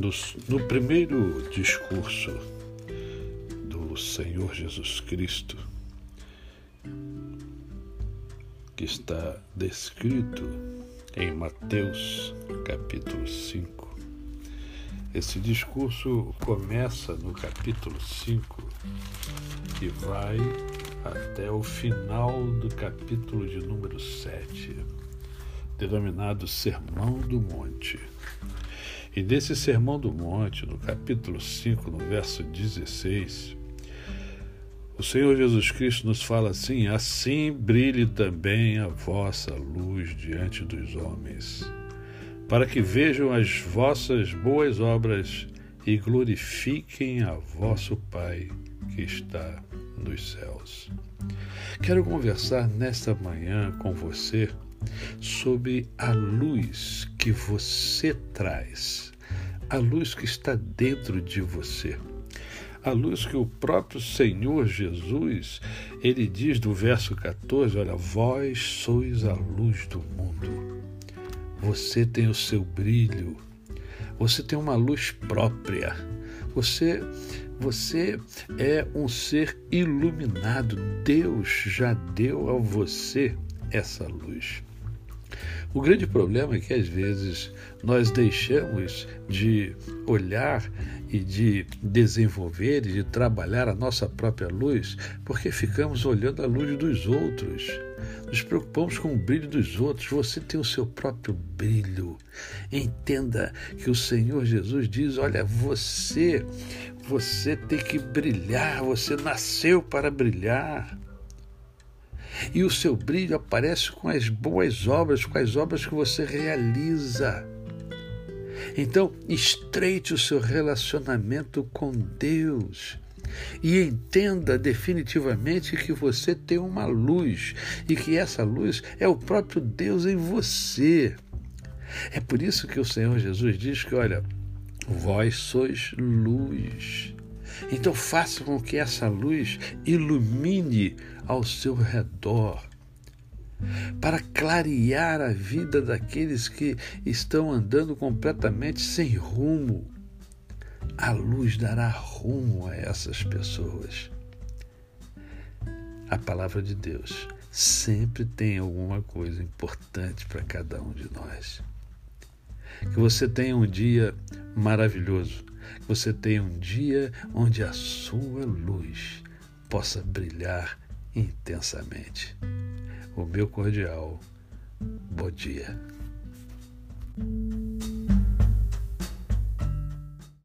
no, no primeiro discurso do Senhor Jesus Cristo, que está descrito em Mateus capítulo 5. Esse discurso começa no capítulo 5 e vai até o final do capítulo de número 7, denominado Sermão do Monte. E nesse Sermão do Monte, no capítulo 5, no verso 16, o Senhor Jesus Cristo nos fala assim: Assim brilhe também a vossa luz diante dos homens, para que vejam as vossas boas obras e glorifiquem a vosso Pai que está nos céus. Quero conversar nesta manhã com você sobre a luz que você traz, a luz que está dentro de você. A luz que o próprio Senhor Jesus, ele diz do verso 14, olha, vós sois a luz do mundo. Você tem o seu brilho. Você tem uma luz própria. Você você é um ser iluminado. Deus já deu a você essa luz. O grande problema é que às vezes nós deixamos de olhar e de desenvolver e de trabalhar a nossa própria luz porque ficamos olhando a luz dos outros. Nos preocupamos com o brilho dos outros. Você tem o seu próprio brilho. Entenda que o Senhor Jesus diz: olha, você, você tem que brilhar, você nasceu para brilhar. E o seu brilho aparece com as boas obras, com as obras que você realiza. Então, estreite o seu relacionamento com Deus e entenda definitivamente que você tem uma luz e que essa luz é o próprio Deus em você. É por isso que o Senhor Jesus diz que, olha, vós sois luz. Então faça com que essa luz ilumine ao seu redor, para clarear a vida daqueles que estão andando completamente sem rumo. A luz dará rumo a essas pessoas. A palavra de Deus sempre tem alguma coisa importante para cada um de nós. Que você tenha um dia maravilhoso. Que você tenha um dia onde a sua luz possa brilhar intensamente. O meu cordial bom dia.